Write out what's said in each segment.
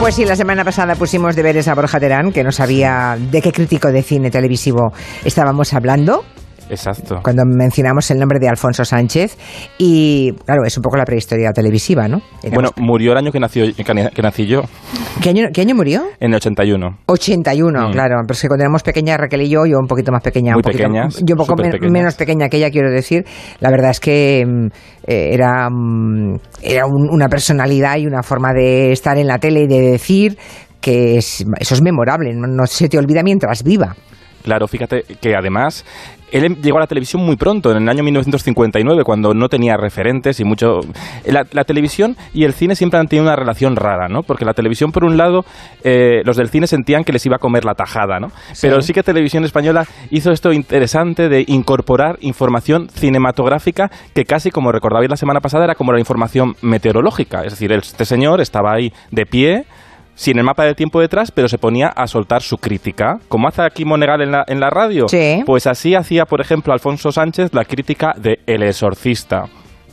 Pues sí, la semana pasada pusimos deberes a Borja Terán, que no sabía de qué crítico de cine televisivo estábamos hablando. Exacto. Cuando mencionamos el nombre de Alfonso Sánchez. Y claro, es un poco la prehistoria televisiva, ¿no? Éramos- Bueno, murió el año que, nació, que, na- que nací yo, ¿Qué año, qué año murió? en el 81. 81, Mm. claro. Pero es que cuando éramos pequeña, Raquel y yo, yo un poquito más pequeña. Muy un poquito, pequeñas, Yo un poco men- menos pequeña que ella, quiero decir. La verdad es que mm, eh, era, mm, era un- una personalidad y una forma de estar en la tele y de decir que es- eso es memorable, no, no se te olvida mientras viva. Claro, fíjate que además él em- llegó a la televisión muy pronto, en el año 1959, cuando no tenía referentes y mucho... La, la televisión y el cine siempre han tenido una relación rara, ¿no? Porque la televisión, por un lado, eh, los del cine sentían que les iba a comer la tajada, ¿no? Pero sí que Televisión Española hizo esto interesante de incorporar información cinematográfica que casi, como recordabais la semana pasada, era como la información meteorológica. Es decir, este señor estaba ahí de pie sin el mapa del tiempo detrás, pero se ponía a soltar su crítica. Como hace aquí Monegal en la, en la radio. Sí. Pues así hacía, por ejemplo, Alfonso Sánchez la crítica de El Exorcista.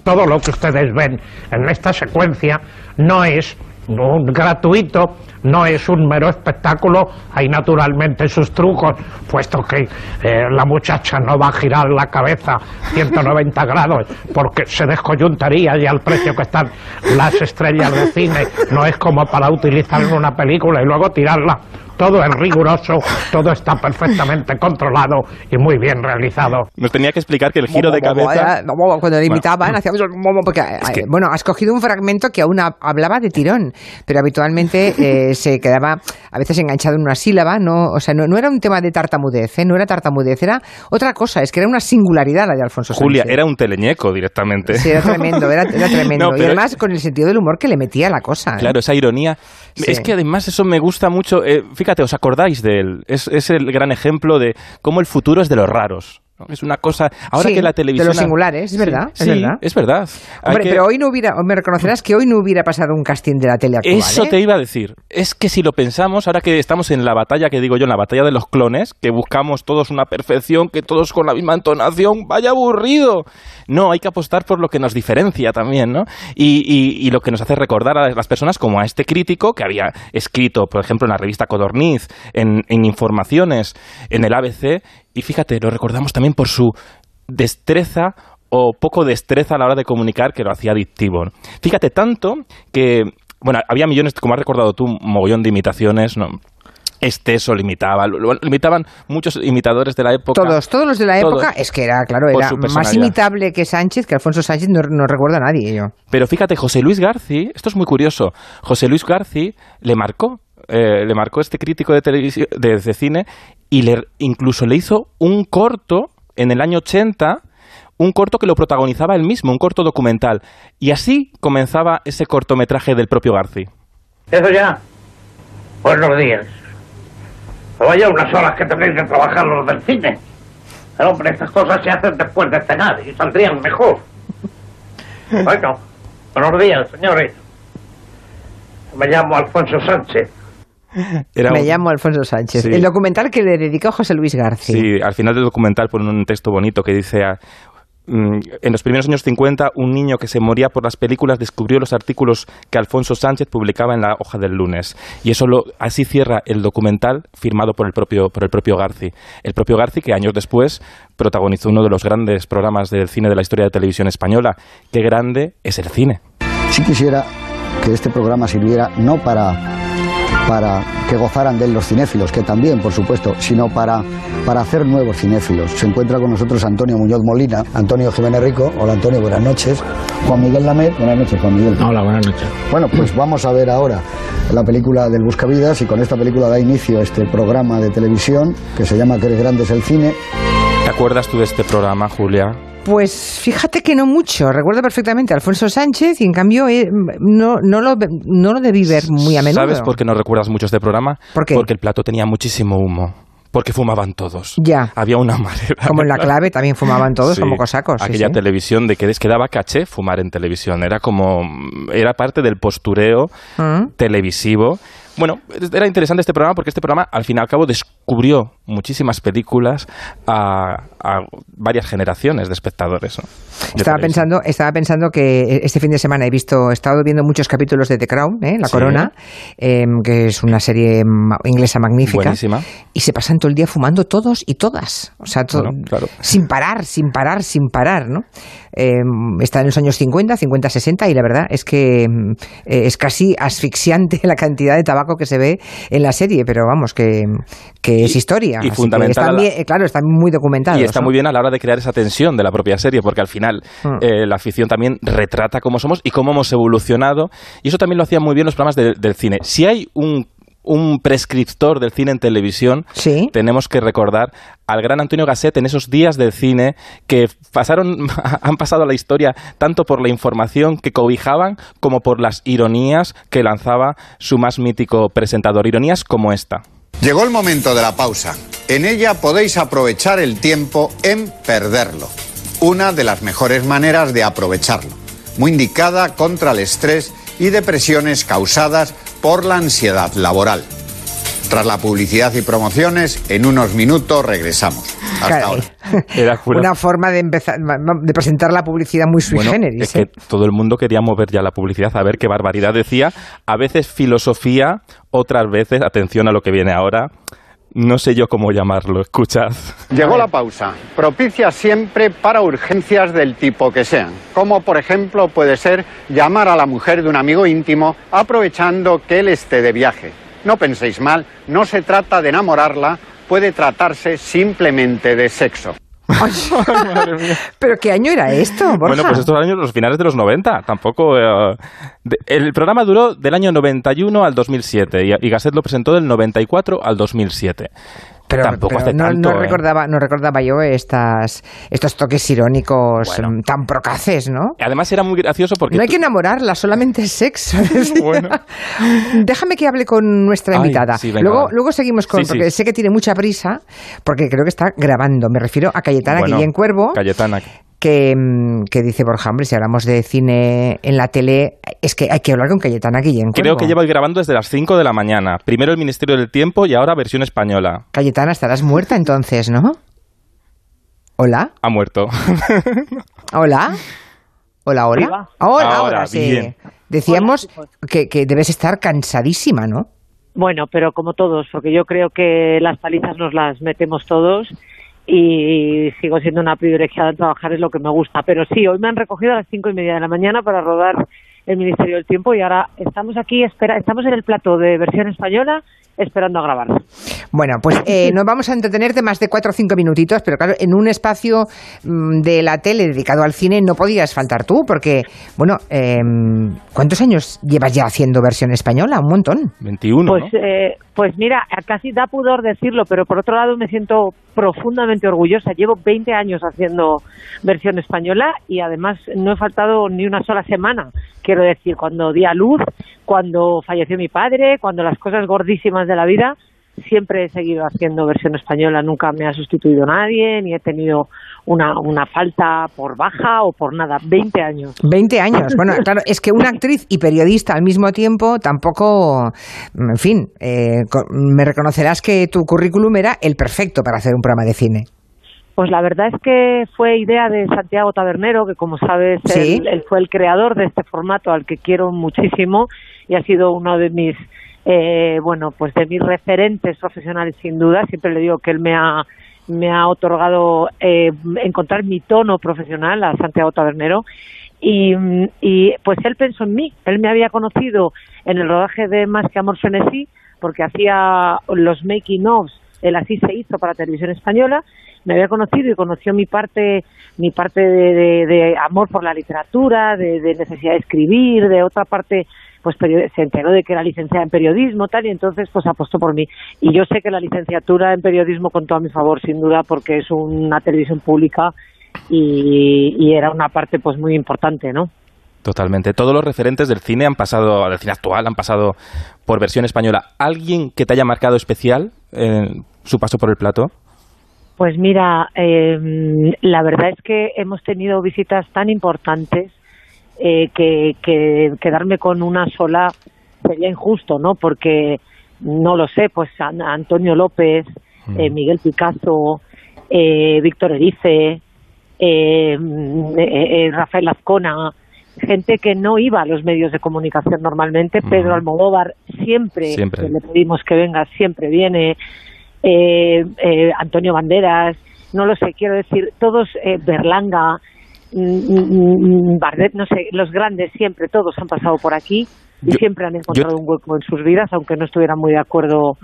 Todo lo que ustedes ven en esta secuencia no es un gratuito, no es un mero espectáculo, hay naturalmente sus trucos, puesto que eh, la muchacha no va a girar la cabeza 190 grados porque se descoyuntaría y al precio que están las estrellas de cine no es como para utilizar en una película y luego tirarla. Todo es riguroso, todo está perfectamente controlado y muy bien realizado. Nos tenía que explicar que el giro de cabeza... Cuando le imitaban, hacíamos porque, que- eh, bueno, has cogido un fragmento que aún ha- hablaba de tirón, pero habitualmente eh, se quedaba a veces enganchado en una sílaba, no, o sea, no, no era un tema de tartamudez, ¿eh? no era tartamudez, era otra cosa, es que era una singularidad la de Alfonso Julia, Sánchez. era un teleñeco directamente. Sí, era tremendo, era, era tremendo. No, y además con el sentido del humor que le metía a la cosa. ¿eh? Claro, esa ironía. Sí. Es que además eso me gusta mucho. eh, fíjate, ¿os acordáis de él? Es, es el gran ejemplo de cómo el futuro es de los raros. ¿No? Es una cosa. Ahora Sí, que la de televisión. los singulares, es verdad, es sí, verdad. es verdad. Hombre, que- pero hoy no hubiera, me reconocerás que hoy no hubiera pasado un casting de la tele actual. Eso ¿eh? te iba a decir. Es que si lo pensamos, ahora que estamos en la batalla que digo yo, en la batalla de los clones, que buscamos todos una perfección, que todos con la misma entonación, vaya aburrido. No, hay que apostar por lo que nos diferencia también, ¿no? Y, y- y lo que nos hace recordar a las personas como a este crítico que había escrito, por ejemplo, en la revista Codorniz, en, en Informaciones, en el ABC, y fíjate, lo recordamos también por su destreza o poco destreza a la hora de comunicar que lo hacía adictivo. Fíjate tanto que, bueno, había millones, como has recordado tú, un mogollón de imitaciones, ¿no? Esteso lo imitaba, lo, lo imitaban muchos imitadores de la época. Todos, todos los de la Todos. época, es que era, claro, era más imitable que Sánchez, que Alfonso Sánchez no, no recuerdo a nadie yo. Pero fíjate, José Luis Garci, esto es muy curioso, José Luis Garci le marcó, eh, le marcó este crítico de, televisión, de, de cine y le, incluso le hizo un corto en el año 80, un corto que lo protagonizaba él mismo, un corto documental. Y así comenzaba ese cortometraje del propio Garci. ¿Eso ya? Buenos días. Vaya unas horas que tenéis que trabajar los del cine. Pero, hombre, estas cosas se hacen después de cenar y saldrían mejor. Bueno, buenos días, señores. Me llamo Alfonso Sánchez. Era Me un- llamo Alfonso Sánchez. Sí. El documental que le dedicó José Luis García. Sí, al final del documental pone un texto bonito que dice, ah, mm, en los primeros años 50, un niño que se moría por las películas descubrió los artículos que Alfonso Sánchez publicaba en la hoja del lunes. Y eso lo, así cierra el documental firmado por el propio, por el propio Garci. El propio Garci que años después protagonizó uno de los grandes programas del cine de la historia de televisión española. Qué grande es el cine. Sí quisiera que este programa sirviera no para, para que gozaran de él los cinéfilos, que también, por supuesto, sino para, para hacer nuevos cinéfilos. Se encuentra con nosotros Antonio Muñoz Molina, Antonio Jiménez Rico. Hola Antonio, buenas noches. Juan Miguel Lamet. Buenas noches, Juan Miguel. Hola, buenas noches. Bueno, pues vamos a ver ahora la película del Buscavidas y con esta película da inicio a este programa de televisión que se llama Que eres grande es el cine. ¿Te acuerdas tú de este programa, Julia? Pues fíjate que no mucho. Recuerdo perfectamente a Alfonso Sánchez y en cambio eh, no, no, lo, no lo debí ver muy a menudo. ¿Sabes por qué no recuerdas mucho este programa? ¿Por qué? Porque el plato tenía muchísimo humo. Porque fumaban todos. Ya. Había una manera. Como en la clave también fumaban todos Sí, como cosacos. Aquella sí. televisión de que les quedaba caché fumar en televisión. Era como. Era parte del postureo Mm. televisivo. Bueno, era interesante este programa porque este programa, al fin y al cabo, des- cubrió muchísimas películas a, varias generaciones de espectadores. estaba pensando, estaba pensando que este fin de semana he visto, he estado viendo muchos capítulos de The Crown, ¿eh? La Corona, em, que es una serie inglesa magnífica. Buenísima. Y se pasan todo el día fumando todos y todas. O sea, sin parar, sin parar, sin parar, ¿no? Em, está en los años 50, 50, 60 y la verdad es que em, es casi asfixiante la cantidad de tabaco que se ve en la serie, pero vamos, que, que es historia. Y fundamental. Eh, claro, está muy documentado. Y está muy bien a la hora de crear esa tensión de la propia serie, porque al final mm. eh, la ficción también retrata cómo somos y cómo hemos evolucionado. Y eso también lo hacían muy bien los programas del cine. Si hay un un prescriptor del cine en televisión, tenemos que recordar al gran Antonio Gasset en esos días del cine que pasaron, han pasado a la historia tanto por la información que cobijaban como por las ironías que lanzaba su más mítico presentador. Ironías como esta. Llegó el momento de la pausa. En ella podéis aprovechar el tiempo en perderlo. Una de las mejores maneras de aprovecharlo. Muy indicada contra el estrés y depresiones causadas por la ansiedad laboral. Tras la publicidad y promociones, en unos minutos regresamos. Hasta ahora. Una forma de empezar, de presentar la publicidad muy sui generis. Es que ¿eh? todo el mundo queríamos ver ya la publicidad, a ver qué barbaridad decía. A veces filosofía, otras veces, atención a lo que viene ahora, no sé yo cómo llamarlo, escuchad. Llegó la pausa, propicia siempre para urgencias del tipo que sean, como por ejemplo puede ser llamar a la mujer de un amigo íntimo aprovechando que él esté de viaje no penséis mal, no se trata de enamorarla, puede tratarse simplemente de sexo. ¿Pero qué año era esto? Bueno, pues estos años, los finales de los 90. Tampoco. Eh, el programa duró del año 91 al 2007 y, y Gasset lo presentó del 94 al 2007. Pero, Tampoco hace no, tanto, no, ¿eh? recordaba, no recordaba yo estas, estos toques irónicos mm, tan procaces, ¿no? Además era muy gracioso porque... No hay que enamorarla, solamente es sexo. bueno. Déjame que hable con nuestra invitada. luego, luego seguimos con... porque sé que tiene mucha prisa, porque creo que está grabando. Me refiero a Cayetana bueno, en Cuervo. Cayetana que, mm, que dice Borja, hombre, si hablamos de cine en la tele, es que hay que hablar con Cayetana Guillén. Creo que lleva grabando desde las 5 de la mañana. Primero el Ministerio del Tiempo y ahora versión española. Cayetana, estarás muerta entonces, ¿no? ¿Hola? Ha muerto. ¿Hola? Hola, hola. Ahora, ahora, sí. Decíamos que, que debes estar cansadísima, ¿no? Bueno, pero como todos, porque yo creo que las palizas nos las metemos todos y sigo siendo una privilegiada en trabajar, es lo que me gusta. Pero sí, hoy me han recogido a las cinco y media de la mañana para rodar el Ministerio del Tiempo y ahora estamos aquí, espera, estamos en el plato de versión española esperando a grabar. Bueno, pues eh, nos vamos a entretenerte más de cuatro o cinco minutitos, pero claro, en un espacio mm, de la tele dedicado al cine no podías faltar tú, porque, bueno, em, ¿cuántos años llevas ya haciendo versión española? Un montón. 21. Pues, eh, pues mira, casi da pudor decirlo, pero por otro lado me siento profundamente orgullosa. Llevo 20 años haciendo versión española y además no he faltado ni una sola semana. Quiero decir, cuando di a luz, cuando falleció mi padre, cuando las cosas gordísimas de la vida, siempre he seguido haciendo versión española, nunca me ha sustituido nadie, ni he tenido una, una falta por baja o por nada. 20 años. 20 años. Bueno, claro, es que una actriz y periodista al mismo tiempo tampoco, en fin, eh, me reconocerás que tu currículum era el perfecto para hacer un programa de cine. Pues la verdad es que fue idea de Santiago Tabernero, que como sabes, él, fue el creador de este formato al que quiero muchísimo y ha sido uno de mis, eh, bueno, pues de mis referentes profesionales sin duda. Siempre le digo que él me ha, me ha otorgado eh, encontrar mi tono profesional a Santiago Tabernero. Y, y pues él pensó en mí. Él me había conocido en el rodaje de Más que Amor Frenesí, porque hacía los making ofs él así se hizo para televisión española me había conocido y conoció mi parte mi parte de, amor por la literatura de, necesidad de escribir de otra parte pues se enteró de que era licenciada en periodismo tal y entonces pues apostó por mí y yo sé que la licenciatura en periodismo contó a mi favor sin duda porque es una televisión pública y, y era una parte pues muy importante no Totalmente. Todos los referentes del cine han pasado, del cine actual, han pasado por versión española. ¿Alguien que te haya marcado especial en su paso por el plato? Pues mira, em, la verdad es que hemos tenido visitas tan importantes eh, que, que quedarme con una sola sería injusto, ¿no? Porque no lo sé, pues Antonio López, mm. eh, Miguel Picasso, eh, Víctor Erice, eh, Rafael Azcona, gente que no iba a los medios de comunicación normalmente. Pedro Almodóvar siempre, siempre. le pedimos que venga, siempre viene. Antonio Banderas, no lo sé, quiero decir, todos, Berlanga, mm, mm, Bardet, no sé, los grandes siempre, todos han pasado por aquí y siempre han encontrado un hueco en sus vidas, aunque no estuvieran muy de acuerdo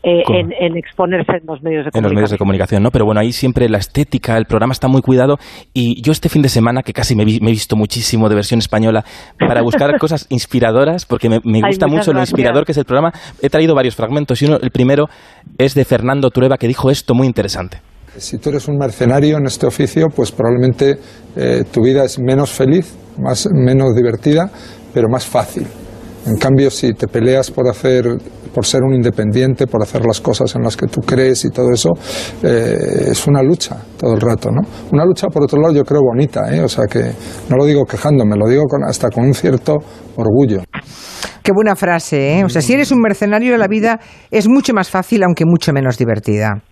eh, en, exponerse en los medios de comunicación. En los medios de comunicación, ¿no? Pero bueno, ahí siempre la estética, el programa está muy cuidado y yo este fin de semana, que casi me, he visto muchísimo de versión española, para buscar cosas inspiradoras, porque me, gusta mucho lo inspirador que es el programa, he traído varios fragmentos y uno, el primero es de Fernando Trueba, que dijo esto muy interesante. Si tú eres un mercenario en este oficio, pues probablemente eh, tu vida es menos feliz, más, menos divertida, pero más fácil. En cambio, si te peleas por hacer por ser un independiente, por hacer las cosas en las que tú crees y todo eso, eh, es una lucha todo el rato, ¿no? Una lucha, por otro lado, yo creo bonita, ¿eh? O sea que no lo digo quejándome, lo digo con, hasta con un cierto orgullo. Qué buena frase, ¿eh? O sea, si eres un mercenario, la vida es mucho más fácil, aunque mucho menos divertida.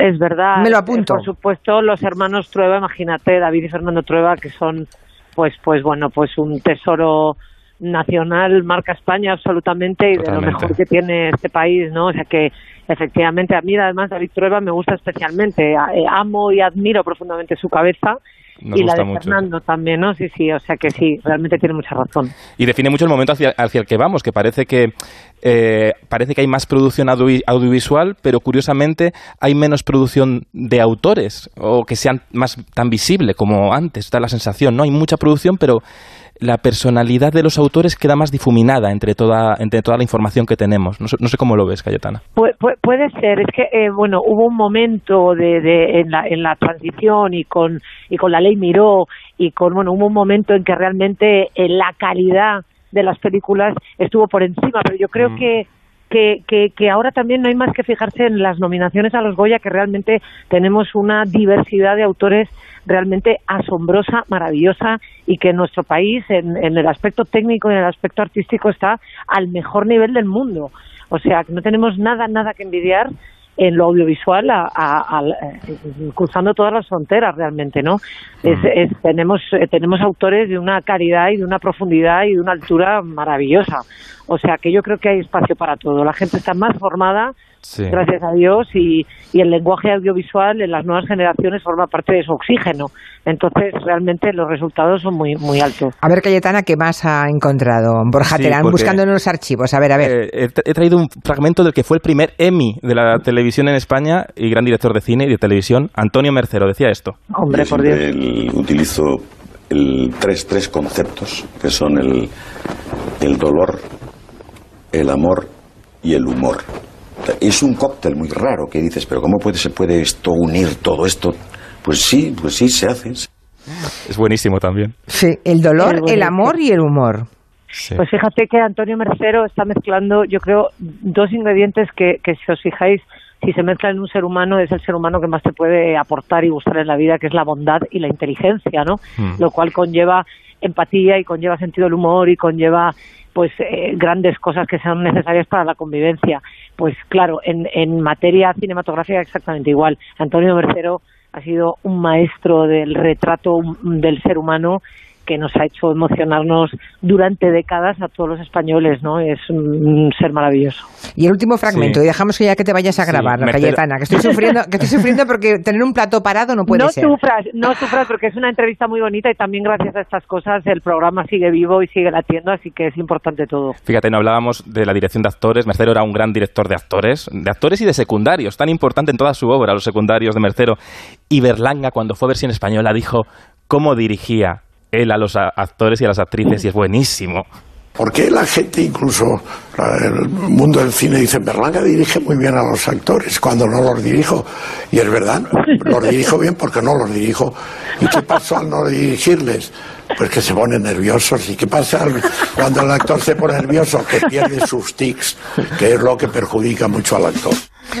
Es verdad. Me lo apunto. Por supuesto, los hermanos Trueba, imagínate, David y Fernando Trueba, que son, pues, pues bueno, pues un tesoro nacional marca España absolutamente y de lo mejor que tiene este país, ¿no? O sea que efectivamente a mí además David Trueba me gusta especialmente, eh, amo y admiro profundamente su cabeza y la de Fernando también, ¿no? Sí, sí, o sea que sí, realmente tiene mucha razón. Y define mucho el momento hacia, hacia el que vamos, que parece que eh, parece que hay más producción audiovisual, pero curiosamente hay menos producción de autores o que sean más tan visible como antes, da la sensación, ¿no? Hay mucha producción, pero la personalidad de los autores queda más difuminada entre toda, entre toda la información que tenemos. No sé, cómo lo ves, Cayetana. puede ser. Es que, eh, bueno, hubo un momento de, de, en, la, en la transición y con, y con la ley Miró y con, bueno, hubo un momento en que realmente eh, la calidad de las películas estuvo por encima, pero yo creo mm. que que, que, que, ahora también no hay más que fijarse en las nominaciones a los Goya, que realmente tenemos una diversidad de autores realmente asombrosa, maravillosa y que nuestro país en, en el aspecto técnico y en el aspecto artístico está al mejor nivel del mundo. O sea, que no tenemos nada, nada que envidiar en lo audiovisual a, eh, cruzando todas las fronteras realmente no es, tenemos eh, tenemos autores de una calidad y de una profundidad y de una altura maravillosa. O sea que yo creo que hay espacio para todo. La gente está más formada gracias a Dios, y, y, el lenguaje audiovisual en las nuevas generaciones forma parte de su oxígeno. Entonces, realmente los resultados son muy, muy altos. A ver, Cayetana, ¿qué más ha encontrado Borja Terán buscando en los archivos? A ver, a ver. Eh, he, traído un fragmento del que fue el primer Emmy de la televisión en España y gran director de cine y de televisión, Antonio Mercero, decía esto. Hombre, por Dios. utilizo el, tres, tres conceptos, que son el, el dolor, el amor y el humor. Es un cóctel muy raro que dices, pero ¿cómo puede, se puede esto unir todo esto? Pues sí, pues sí, se hace. Es buenísimo también. Sí, el dolor, el amor y el humor. Pues fíjate que Antonio Mercero está mezclando, yo creo, dos ingredientes que, que si os fijáis, si se mezclan en un ser humano, es el ser humano que más te puede aportar y gustar en la vida, que es la bondad y la inteligencia, ¿no? Hmm. Lo cual conlleva empatía y conlleva sentido del humor y conlleva pues eh, grandes cosas que sean necesarias para la convivencia. Pues claro, en, en materia cinematográfica exactamente igual. Antonio Mercero ha sido un maestro del retrato del ser humano que nos ha hecho emocionarnos durante décadas a todos los españoles, ¿no? Es un ser maravilloso. Y el último fragmento, y dejamos que ya que te vayas a grabar, Cayetana, que estoy sufriendo, que estoy sufriendo porque tener un plato parado no puede ser. No sufras, no sufras porque es una entrevista muy bonita y también gracias a estas cosas el programa sigue vivo y sigue latiendo, así que es importante todo. Fíjate, no hablábamos de la dirección de actores, Mercero era un gran director de actores, de actores y de secundarios, tan importante en toda su obra, los secundarios de Mercero. Y Berlanga, cuando fue versión española, dijo cómo dirigía él a los actores y a las actrices y es buenísimo. Porque la gente, incluso el mundo del cine, dice, Berlanga dirige muy bien a los actores cuando no los dirijo. Y es verdad, los dirijo bien porque no los dirijo. ¿Y qué pasa al no dirigirles? Pues que se ponen nerviosos. ¿Y qué pasa cuando el actor se pone nervioso? Que pierde sus tics, que es lo que perjudica mucho al actor.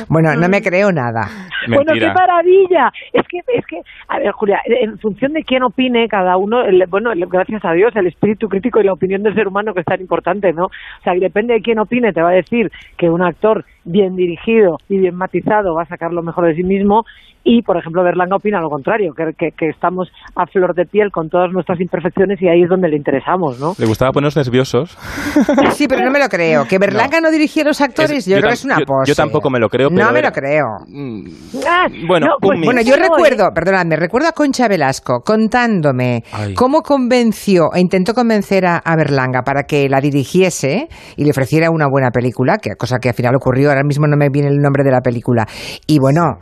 Bueno, no me creo nada. Bueno, qué maravilla. Es que, es que, a ver, Julia, en función de quién opine cada uno, bueno, gracias a Dios, el espíritu crítico y la opinión del ser humano que es tan importante, ¿no? O sea, depende de quién opine, te va a decir que un actor bien dirigido y bien matizado va a sacar lo mejor de sí mismo y, por ejemplo, Berlanga opina lo contrario, que, que, estamos a flor de piel con todas nuestras imperfecciones y ahí es donde le interesamos, ¿no? Le gustaba ponernos nerviosos. Sí, pero no me lo creo. Que Berlanga no, dirigía a los actores, yo, creo que es una pose. Yo, tampoco me lo creo, pero No me lo creo. Mm, ah, bueno, pues, bueno, yo recuerdo, perdóname, recuerdo a Concha Velasco contándome cómo convenció e intentó convencer a, a, Berlanga para que la dirigiese y le ofreciera una buena película, que cosa que al final ocurrió, ahora mismo no me viene el nombre de la película. Y bueno,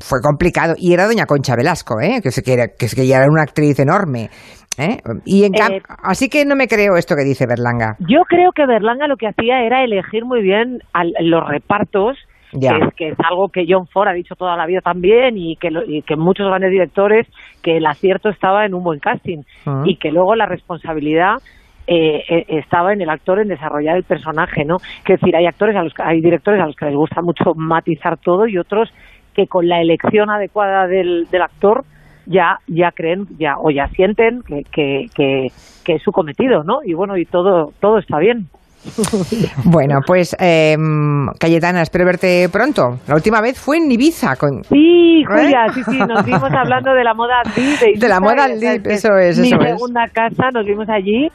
fue complicado. Y era doña Concha Velasco, ¿eh? que, que, que, que ya era una actriz enorme. ¿eh? Y en eh, así que no me creo esto que dice Berlanga. Yo creo que Berlanga lo que hacía era elegir muy bien los repartos. Que es, que es, algo que John Ford ha dicho toda la vida también y que, y que muchos grandes directores que el acierto estaba en un buen casting ah. y que luego la responsabilidad eh, estaba en el actor en desarrollar el personaje, ¿no? Que decir, hay actores a los hay directores a los que les gusta mucho matizar todo y otros que con la elección adecuada del, del actor ya ya creen ya o ya sienten que, que, que, es su cometido, ¿no? Y bueno, y todo todo está bien. Bueno, pues eh, Cayetana, espero verte pronto. La última vez fue en Ibiza. Con... Sí, ¿Eh? Julia, sí, sí, nos vimos hablando de la moda de, de la moda eso es. Mi segunda casa, nos vimos allí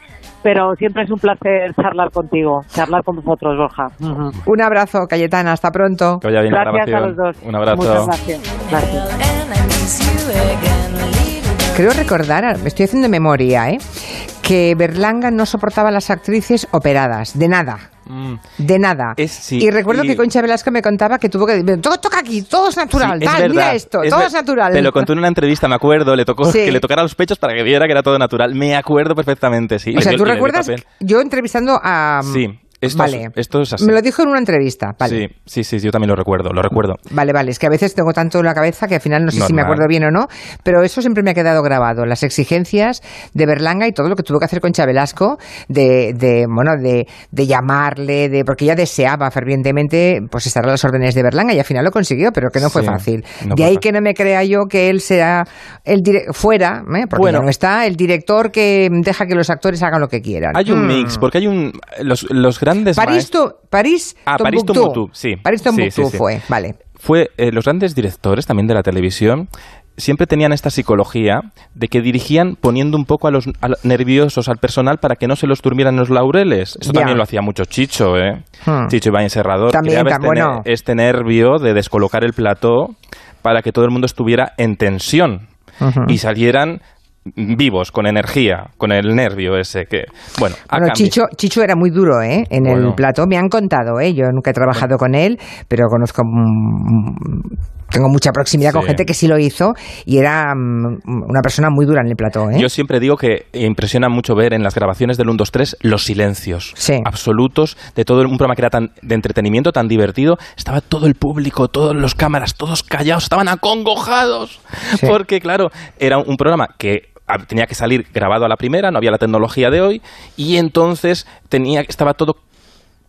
pero siempre es un placer charlar contigo, charlar con vosotros, Borja. Un abrazo, Cayetana, hasta pronto. Que vaya bien gracias la a los dos. Un abrazo. Muchas gracias. Creo recordar, me estoy haciendo memoria, ¿eh? Que Berlanga no soportaba a las actrices operadas, de nada. Mm. De nada. y recuerdo que Concha Velasco me contaba que tuvo que. Todo toca aquí, todo es natural. mira esto, todo es natural. Te lo contó en una entrevista, me acuerdo. Le tocó que le tocara los pechos para que viera que era todo natural. Me acuerdo perfectamente, sí. O sea, ¿tú recuerdas? Yo entrevistando a. Sí. Esto, vale. esto es así. Me lo dijo en una entrevista. Sí, sí, sí, yo también lo recuerdo, lo recuerdo. Vale, vale, es que a veces tengo tanto en la cabeza que al final no sé si me acuerdo bien o no, pero eso siempre me ha quedado grabado. Las exigencias de Berlanga y todo lo que tuvo que hacer con Chabelasco, de, de bueno, de, de llamarle, de porque ella deseaba fervientemente pues estar a las órdenes de Berlanga y al final lo consiguió, pero que no fue fácil. de ahí que no me crea yo que él sea el fuera, ¿eh? porque no está el director que deja que los actores hagan lo que quieran. Hay un mix, mm. porque hay un los, los grandes París, París, ah, París sí. París fue, vale. Fue eh, los grandes directores también de la televisión siempre tenían esta psicología de que dirigían poniendo un poco a los nerviosos al personal para que no se los durmieran los laureles. Eso también lo hacía mucho Chicho, ¿eh? Hmm. Chicho Ibañez Serrador. También, este, bueno. este nervio de descolocar el plató para que todo el mundo estuviera en tensión y salieran vivos, con energía, con el nervio ese que... Bueno, Chicho, Chicho era muy duro ¿eh? en el plato, me han contado, ¿eh? yo nunca he trabajado con él, pero conozco... tengo mucha proximidad con gente que sí lo hizo y era mm, una persona muy dura en el plató. ¿eh? Yo siempre digo que impresiona mucho ver en las grabaciones del 1, 2, 3 los silencios absolutos de todo un programa que era tan de entretenimiento, tan divertido. Estaba todo el público, todos los cámaras, todos callados, estaban acongojados. Porque, claro, era un programa que tenía que salir grabado a la primera, no había la tecnología de hoy, y entonces tenía, estaba todo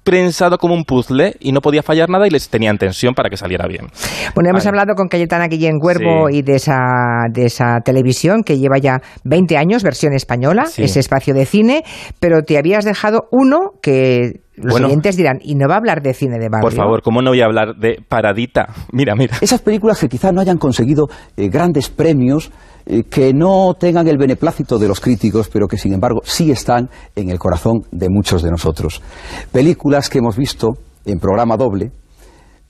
prensado como un puzzle y no podía fallar nada y les tenían tensión para que saliera bien. Bueno, hemos hablado con Cayetana Guillén Cuervo y de esa, de esa televisión que lleva ya 20 años, versión española, ese espacio de cine, pero te habías dejado uno que los oyentes dirán, ¿y no va a hablar de cine de barrio? Por favor, ¿cómo no voy a hablar de Paradita? Mira, mira. Esas películas que quizás no hayan conseguido eh, grandes premios, que no tengan el beneplácito de los críticos, pero que sin embargo sí están en el corazón de muchos de nosotros. Películas que hemos visto en programa doble,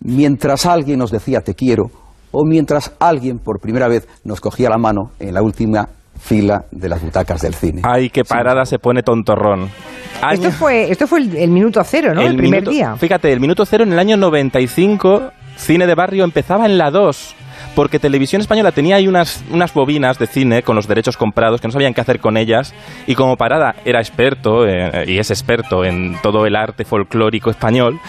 mientras alguien nos decía te quiero, o mientras alguien por primera vez nos cogía la mano en la última fila de las butacas del cine. Ay, qué parada se pone tontorrón. Esto fue, esto fue el, minuto cero, ¿no? El, primer día. Fíjate, el minuto cero en el año 95, cine de barrio empezaba en la 2 porque Televisión Española tenía ahí unas, unas bobinas de cine con los derechos comprados que no sabían qué hacer con ellas y como Parada era experto eh, y es experto en todo el arte folclórico español,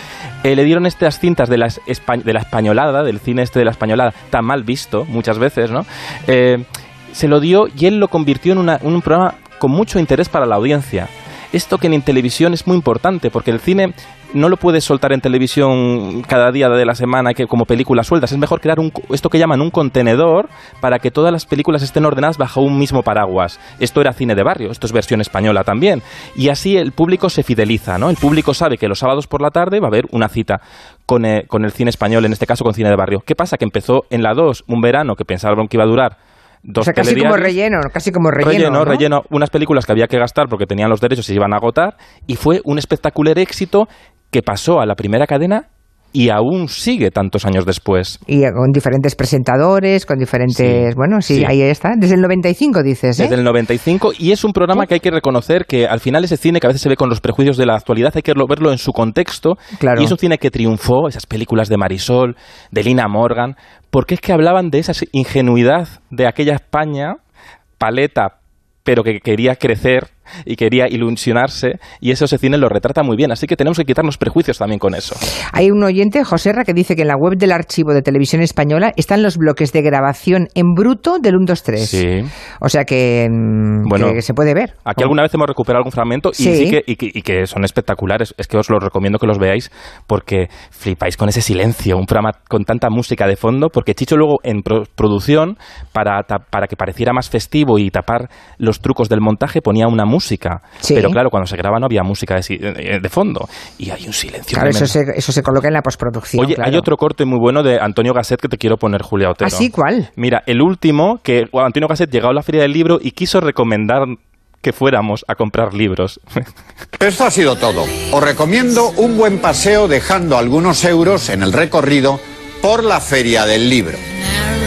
eh, le dieron estas cintas de la, de la españolada, del cine este de la españolada, tan mal visto muchas veces, ¿no? Eh, se lo dio y él lo convirtió en, en un programa con mucho interés para la audiencia. Esto que en televisión es muy importante, porque el cine no lo puedes soltar en televisión cada día de la semana que como películas sueltas. Es mejor crear un, esto que llaman un contenedor para que todas las películas estén ordenadas bajo un mismo paraguas. Esto era cine de barrio, esto es versión española también. Y así el público se fideliza, ¿no? El público sabe que los sábados por la tarde va a haber una cita con el, con el cine español, en este caso con cine de barrio. ¿Qué pasa? Que empezó en la 2 un verano que pensaban que iba a durar dos o sea, casi como relleno, casi como relleno. Relleno, ¿no? relleno, unas películas que había que gastar porque tenían los derechos y se iban a agotar, y fue un espectacular éxito que pasó a la primera cadena y aún sigue tantos años después. Y con diferentes presentadores, con diferentes... Sí, bueno, sí, sí. ahí está. Desde el 95 dices, ¿eh? Desde el 95 y es un programa que hay que reconocer que al final ese cine que a veces se ve con los prejuicios de la actualidad hay que lo- verlo en su contexto Claro. y es un cine que triunfó, esas películas de Marisol, de Lina Morgan, porque es que hablaban de esa ingenuidad de aquella España paleta pero que quería crecer y quería ilusionarse y eso ese cine lo retrata muy bien, así que tenemos que quitarnos prejuicios también con eso. Hay un oyente, Joserra, que dice que en la web del archivo de televisión española están los bloques de grabación en bruto del 1, 2, 3. Sí. O sea que, mm, Bueno, que se puede ver. Aquí alguna vez hemos recuperado algún fragmento y Sí. sí que, y, que, y que son espectaculares. Es que os los recomiendo que los veáis porque flipáis con ese silencio, un programa con tanta música de fondo, porque Chicho luego en pro- producción, para, para que pareciera más festivo y tapar los trucos del montaje, ponía una música. Sí. Pero claro, cuando se graba no había música de, si- de- de fondo. Y hay un silencio Claro, eso se, eso se coloca en la postproducción. Oye, claro. hay otro corte muy bueno de Antonio Gasset que te quiero poner, Julia Otero. ¿Ah, sí? ¿Cuál? Mira, el último, que bueno, Antonio Gasset llegó a la Feria del Libro y quiso recomendar que fuéramos a comprar libros. Esto ha sido todo. Os recomiendo un buen paseo dejando algunos euros en el recorrido por la Feria del Libro.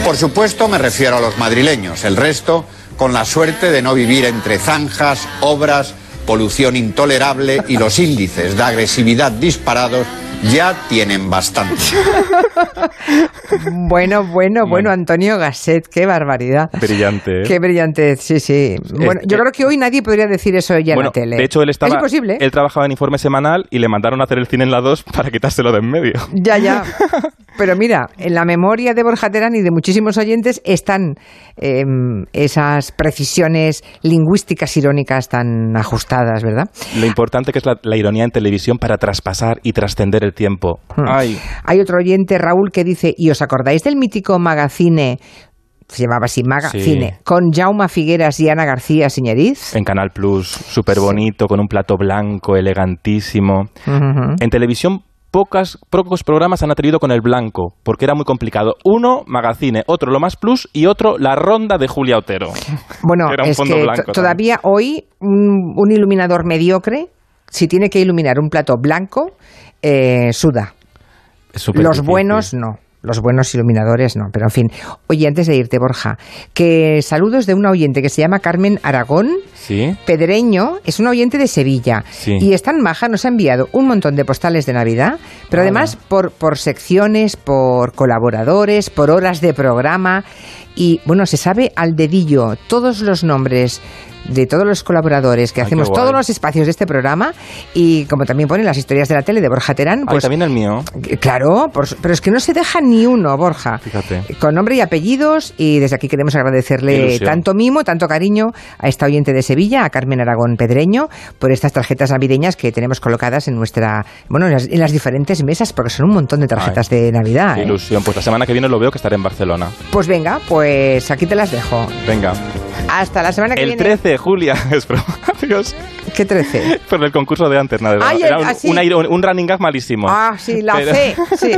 Por supuesto me refiero a los madrileños, el resto con la suerte de no vivir entre zanjas, obras, polución intolerable y los índices de agresividad disparados ya tienen bastante. Bueno, bueno, bueno, Antonio Gasset, qué barbaridad. Brillante. ¿eh? Qué brillante, sí, sí. Bueno, yo eh, creo que hoy nadie podría decir eso ya bueno, en la tele. de hecho, él estaba. Es imposible. Él trabajaba en informe semanal y le mandaron a hacer el cine en la 2 para quitárselo de en medio. Ya, ya. Pero mira, en la memoria de Borja Terán y de muchísimos oyentes están eh, esas precisiones lingüísticas irónicas tan ajustadas, ¿verdad? Lo importante que es la, la ironía en televisión para traspasar y trascender el tiempo. Hmm. Ay, Hay otro oyente, Raúl, que dice, ¿y os acordáis del mítico magazine? Se llamaba así, Magacine, Sí. con Jaume Figueras y Ana García Señoriz. en Canal Plus, súper bonito, con un plato blanco, elegantísimo. En televisión pocas, pocos programas han atrevido con el blanco, porque era muy complicado. Uno, Magazine, otro Lo Más Plus y otro La Ronda de Julia Otero. Bueno, Era un es fondo que blanco todavía hoy un, un iluminador mediocre, si tiene que iluminar un plato blanco, eh, suda. Los difícil. buenos no. Los buenos iluminadores no, pero en fin. Oye, antes de irte, Borja, que saludos de una oyente que se llama Carmen Aragón. Sí. Pedreño es un oyente de Sevilla Sí. y es tan maja, nos ha enviado un montón de postales de Navidad, pero además por, por secciones, por colaboradores, por horas de programa y bueno, se sabe al dedillo todos los nombres de todos los colaboradores que Ay, hacemos todos los espacios de este programa y como también ponen las historias de la tele de Borja Terán, Ay, pues también el mío. Claro, por su- pero es que no se deja ni uno, Borja. Fíjate. Con nombre y apellidos, y desde aquí queremos agradecerle ilusión. tanto mimo, tanto cariño a esta oyente de Sevilla, a Carmen Aragón Pedreño, por estas tarjetas navideñas que tenemos colocadas en nuestra, bueno, en las, en las diferentes mesas, porque son un montón de tarjetas de Navidad. Qué ¿eh? ilusión. Pues la semana que viene lo veo que estaré en Barcelona. Pues venga, pues aquí te las dejo. Venga. Hasta la semana que El viene. 13, Julia. Es broma. Adiós. ¿Qué 13? Por el concurso de antes, nada. Ay, Era un, ah, sí. una un running gag malísimo. Ah, sí, la Pero- C, sí.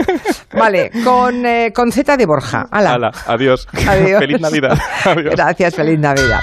Vale, con, eh, con Z de Borja. Hala. Hala, adiós. Adiós. Feliz Navidad. Adiós. Gracias, feliz Navidad.